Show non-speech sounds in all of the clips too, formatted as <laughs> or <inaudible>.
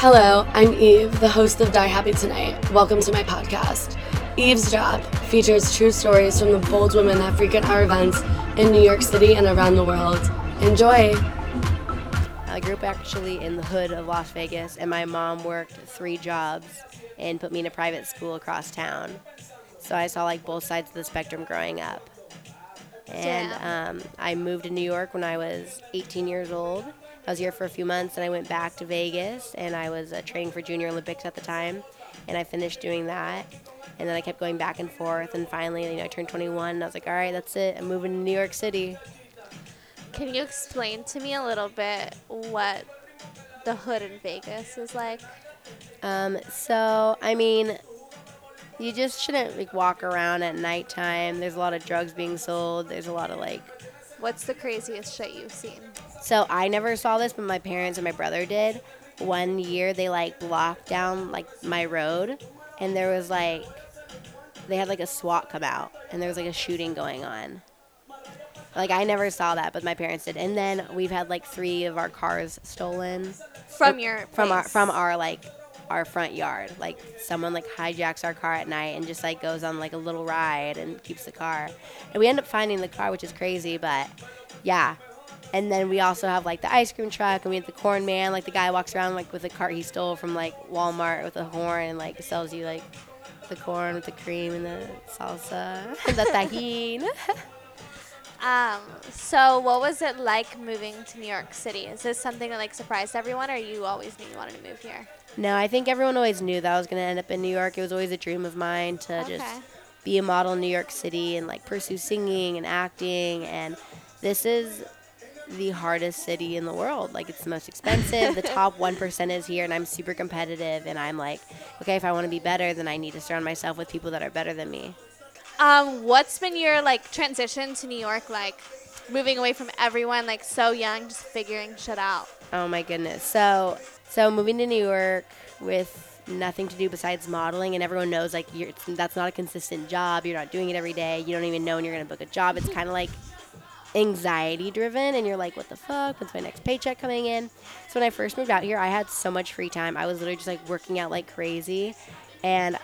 Hello, I'm Eve, the host of Die Happy Tonight. Welcome to my podcast. Eavesdrop features true stories from the bold women that frequent our events in New York City and around the world. Enjoy! I grew up actually in the hood of Las Vegas, and my mom worked three jobs and put me in a private school across town. So I saw like both sides of the spectrum growing up. And um, I moved to New York when I was 18 years old. I was here for a few months, and I went back to Vegas, and I was uh, training for Junior Olympics at the time, and I finished doing that. And then I kept going back and forth, and finally, you know, I turned 21, and I was like, all right, that's it. I'm moving to New York City. Can you explain to me a little bit what the hood in Vegas is like? Um, so I mean, you just shouldn't like walk around at nighttime. There's a lot of drugs being sold. There's a lot of like. What's the craziest shit you've seen? So I never saw this, but my parents and my brother did. One year they like blocked down like my road, and there was like, they had like a SWAT come out, and there was like a shooting going on. Like I never saw that, but my parents did. And then we've had like three of our cars stolen From your from our from our like our front yard. Like someone like hijacks our car at night and just like goes on like a little ride and keeps the car. And we end up finding the car, which is crazy, but yeah. And then we also have like the ice cream truck and we have the corn man. Like the guy walks around like with a cart he stole from like Walmart with a horn and like sells you like the corn with the cream and the salsa, <laughs> the Tajín. Um, so what was it like moving to New York City? Is this something that like surprised everyone, or you always knew you wanted to move here? No, I think everyone always knew that I was going to end up in New York. It was always a dream of mine to Okay. just be a model in New York City and like pursue singing and acting. And this is the hardest city in the world. Like, it's the most expensive. the top <laughs> 1% is here, and I'm super competitive. And I'm like, okay, if I want to be better, then I need to surround myself with people that are better than me. Um, what's been your like transition to New York like? Moving away from everyone, like so young, just figuring shit out. Oh my goodness. So so moving to New York with nothing to do besides modeling and everyone knows like that's not a consistent job. You're not doing it every day. You don't even know when you're to book a job. It's kind of like anxiety driven and you're like what the fuck? When's my next paycheck coming in? So when I first moved out here, I had so much free time. I was literally just like working out like crazy and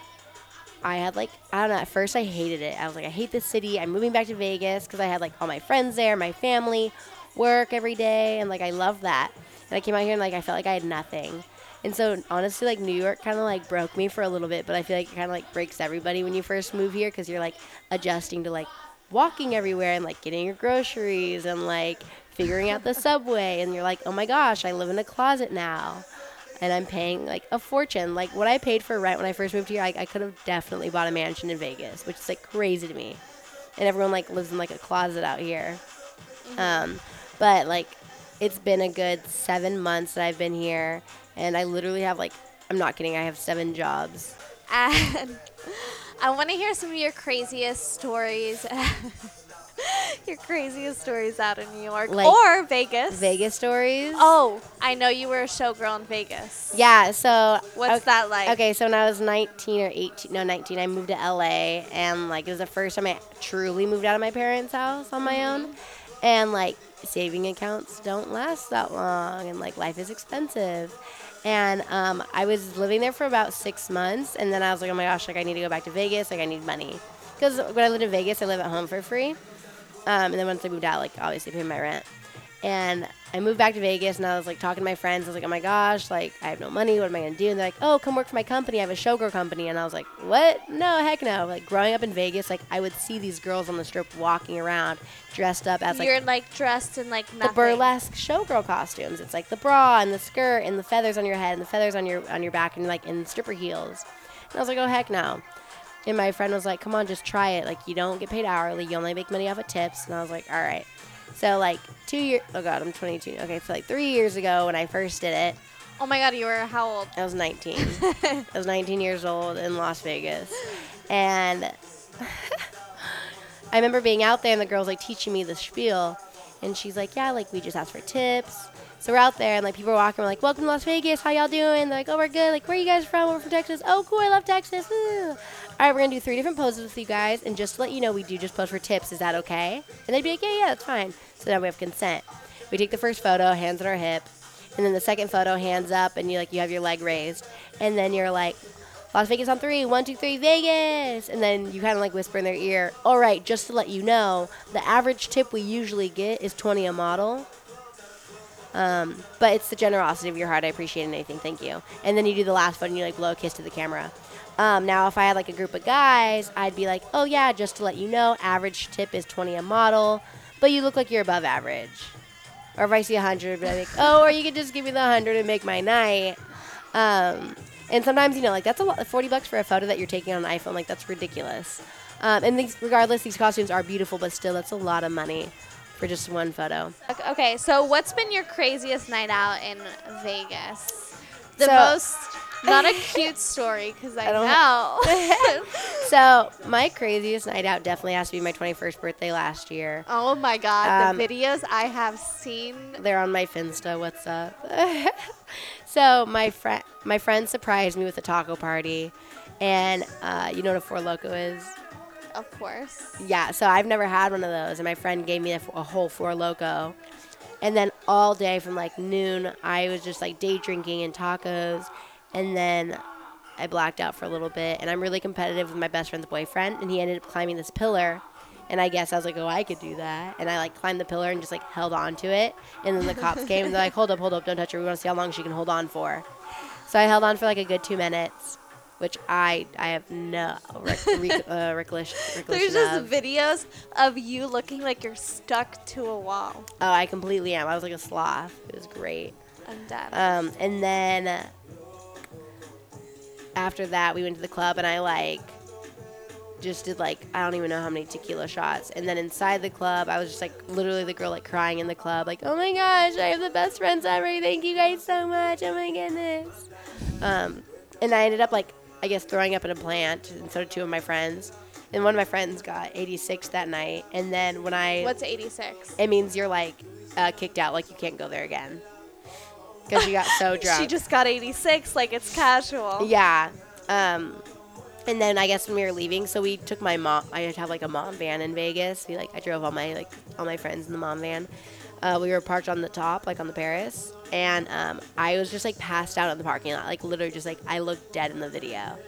I had like I don't know. At first, I hated it. I was like, I hate this city. I'm moving back to Vegas because I had like all my friends there, my family, work every day, and like I love that. And I came out here and like I felt like I had nothing. And so honestly, like New York kind of like broke me for a little bit, but I feel like it kind of like breaks everybody when you first move here because you're like adjusting to like walking everywhere and like getting your groceries and like figuring out the subway, and you're like, oh my gosh, I live in a closet now and I'm paying like a fortune. Like what I paid for rent when I first moved here, I, I could have definitely bought a mansion in Vegas, which is like crazy to me. And everyone like lives in like a closet out here. Um, but like it's been a good seven months that I've been here, and I literally have like I'm not kidding, I have seven jobs. <laughs> And I want to hear some of your craziest stories. <laughs> your craziest stories out in New York Like or Vegas. Vegas stories. Oh, I know you were a showgirl in Vegas. Yeah, so What's okay, that like? Okay, so when I was 19 or 18, no, 19, I moved to LA, and like it was the first time I truly moved out of my parents' house on my own. And like saving accounts don't last that long, and like life is expensive. And um, I was living there for about six months, and then I was like, oh my gosh, like I need to go back to Vegas, like I need money. Because when I lived in Vegas, I live at home for free. Um, and then once I moved out, like obviously paying my rent. And I moved back to Vegas and I was like talking to my friends. I was like, oh my gosh, like I have no money. What am I going to do? And they're like, oh, come work for my company. I have a showgirl company. And I was like, what? No, heck no. Like growing up in Vegas, like I would see these girls on the strip walking around dressed up as like You're like dressed in like the burlesque showgirl costumes. It's like the bra and the skirt and the feathers on your head and the feathers on your on your back and like in stripper heels. And I was like, oh heck no. And my friend was like, come on, just try it. Like you don't get paid hourly. You only make money off of tips. And I was like, all right. So like two years. Oh god, I'm 22. Okay, so like three years ago when I first did it, Oh my god, you were how old? I was 19. <laughs> I was 19 years old in Las Vegas, and <laughs> I remember being out there and the girl's like teaching me the spiel, and she's like, "Yeah, like we just asked for tips." So we're out there and like people are walking. We're like, "Welcome to Las Vegas. How y'all doing?" They're like, "Oh, we're good. Like, where are you guys from? We're from Texas. Oh, cool. I love Texas." Woo." All right, we're gonna do three different poses with you guys, and just to let you know, we do just pose for tips. Is that okay? And they'd be like, "Yeah, yeah, that's fine." So now we have consent. We take the first photo, hands on our hip, and then the second photo, hands up, and you like you have your leg raised, and then you're like, Las Vegas on three, one, two, three, Vegas, and then you kind of like whisper in their ear, all right, just to let you know, the average tip we usually get is 20 a model. Um, but it's the generosity of your heart. I appreciate anything. Thank you. And then you do the last photo and you like blow a kiss to the camera. Um, now, if I had like a group of guys, I'd be like, oh yeah, just to let you know, average tip is 20 a model, but you look like you're above average. Or if I see 100, but I think, oh, or you could just give me the 100 and make my night. Um, and sometimes, you know, like that's a lot, 40 bucks for a photo that you're taking on an iPhone, like that's ridiculous. Um, and these, regardless, these costumes are beautiful, but still, that's a lot of money for just one photo. Ok- Okay, so what's been your craziest night out in Vegas? The So- most, not a <laughs> cute story, because I, I don't know. <laughs> So, my craziest night out definitely has to be my 21st birthday last year. oh my god, Um, the videos I have seen. They're on my Finsta. What's up? <laughs> so my friend, my friend surprised me with a taco party, and uh, you know what a Four Loko is? Of course. Yeah. So I've never had one of those, and my friend gave me a, a whole Four Loko, and then all day from like noon, I was just like day drinking and tacos, and then I blacked out for a little bit, and I'm really competitive with my best friend's boyfriend, and he ended up climbing this pillar. And I guess I was like, oh, I could do that. And I like climbed the pillar and just like held on to it. And then the cops came and they're like, hold up, hold up, don't touch her. We want to see how long she can hold on for. So I held on for like a good two minutes, which I I have no rec- <laughs> rec- uh, recollection, There's just of. videos of you looking like you're stuck to a wall. Oh, I completely am. I was like a sloth. It was great. I'm dead. Um, and then after that, we went to the club and I like just did like I don't even know how many tequila shots. And then inside the club, I was just like literally the girl like crying in the club, like, "Oh my gosh, I have the best friends ever! Thank you guys so much! Oh my goodness!" Um, and I ended up like I guess throwing up in a plant, and so did two of my friends. And one of my friends got 86 that night. And then when I What's 86? it means you're like uh, kicked out, like you can't go there again because she got so <laughs> drunk. She just got 86, like it's casual. yeah. Um, and then I guess when we were leaving, so we took my mom. I have like a mom van in Vegas. We like I drove all my like all my friends in the mom van. Uh, we were parked on the top, like on the Paris, and um, I was just like passed out in the parking lot, like literally just like I looked dead in the video.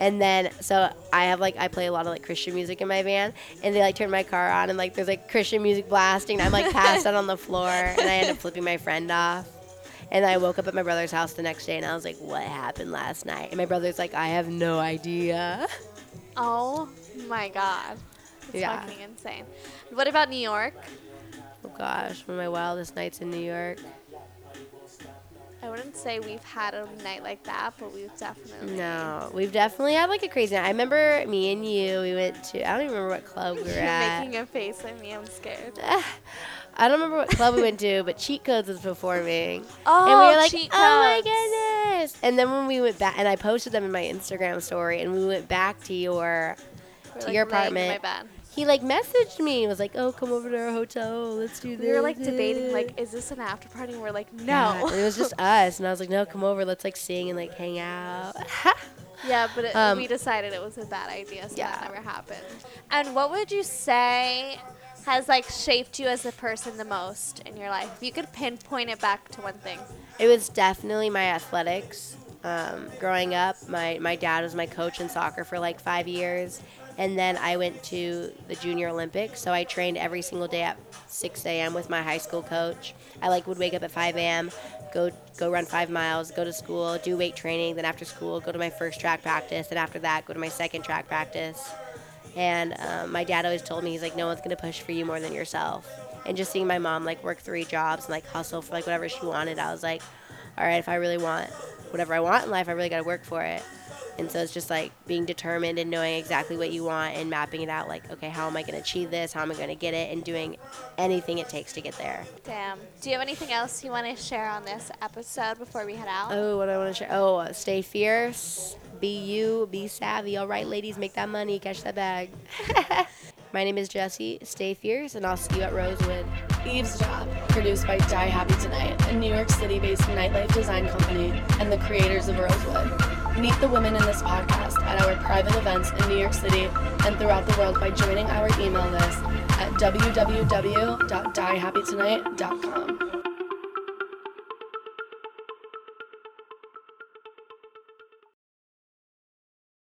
And then so I have like I play a lot of like Christian music in my van, and they like turn my car on, and like there's like Christian music blasting. And I'm like passed <laughs> out on the floor, and I end up flipping my friend off. And I woke up at my brother's house the next day, and I was like, "What happened last night?" And my brother's like, "I have no idea." Oh my god. It's Yeah. fucking insane. What about New York? Oh gosh, one of my wildest nights in New York. I wouldn't say we've had a night like that, but we've definitely. No, we've definitely had like a crazy night. I remember me and you. We went to I don't even remember what club we were at. <laughs> You're at. making a face at me. I'm scared. <laughs> I don't remember what club we went to, but Cheat Codes was performing. Oh, and we were like, cheat oh my goodness. And then when we went back, and I posted them in my Instagram story, and we went back to your, We're, to like, your laying in My apartment. he like messaged me and was like, oh, come over to our hotel. Let's do this. We were like debating, like, is this an after party? And we're like, no. Yeah, it was just <laughs> us. And I was like, no, come over. Let's like sing and like hang out. <laughs> Yeah, but it, Um, we decided it was a bad idea, so yeah. that never happened. And what would you say has like shaped you as a person the most in your life? If you could pinpoint it back to one thing. It was definitely my athletics. Um, growing up, my, my dad was my coach in soccer for like five years. And then I went to the Junior Olympics. So I trained every single day at 6 a.m. with my high school coach. I like would wake up at 5 a.m., go go run five miles, go to school, do weight training. Then after school, go to my first track practice. And after that, go to my second track practice. And um, my dad always told me, he's like, no one's gonna push for you more than yourself. And just seeing my mom like work three jobs and like hustle for like whatever she wanted, I was like, all right, if I really want whatever I want in life, I really gotta work for it. And so it's just like being determined and knowing exactly what you want and mapping it out. Like, okay, how am I gonna achieve this? How am I gonna get it? And doing anything it takes to get there. Damn. Do you have anything else you want to share on this episode before we head out? Oh, what do I want to share? Oh, uh, stay fierce, be you, be savvy. All right, ladies, make that money, catch that bag. <laughs> My name is Jesse. Stay fierce, and I'll see you at Rosewood. Eavesdrop, produced by Die Happy Tonight, a New York City based nightlife design company and the creators of Rosewood. Meet the women in this podcast at our private events in New York City and throughout the world by joining our email list at www.diehappytonight.com.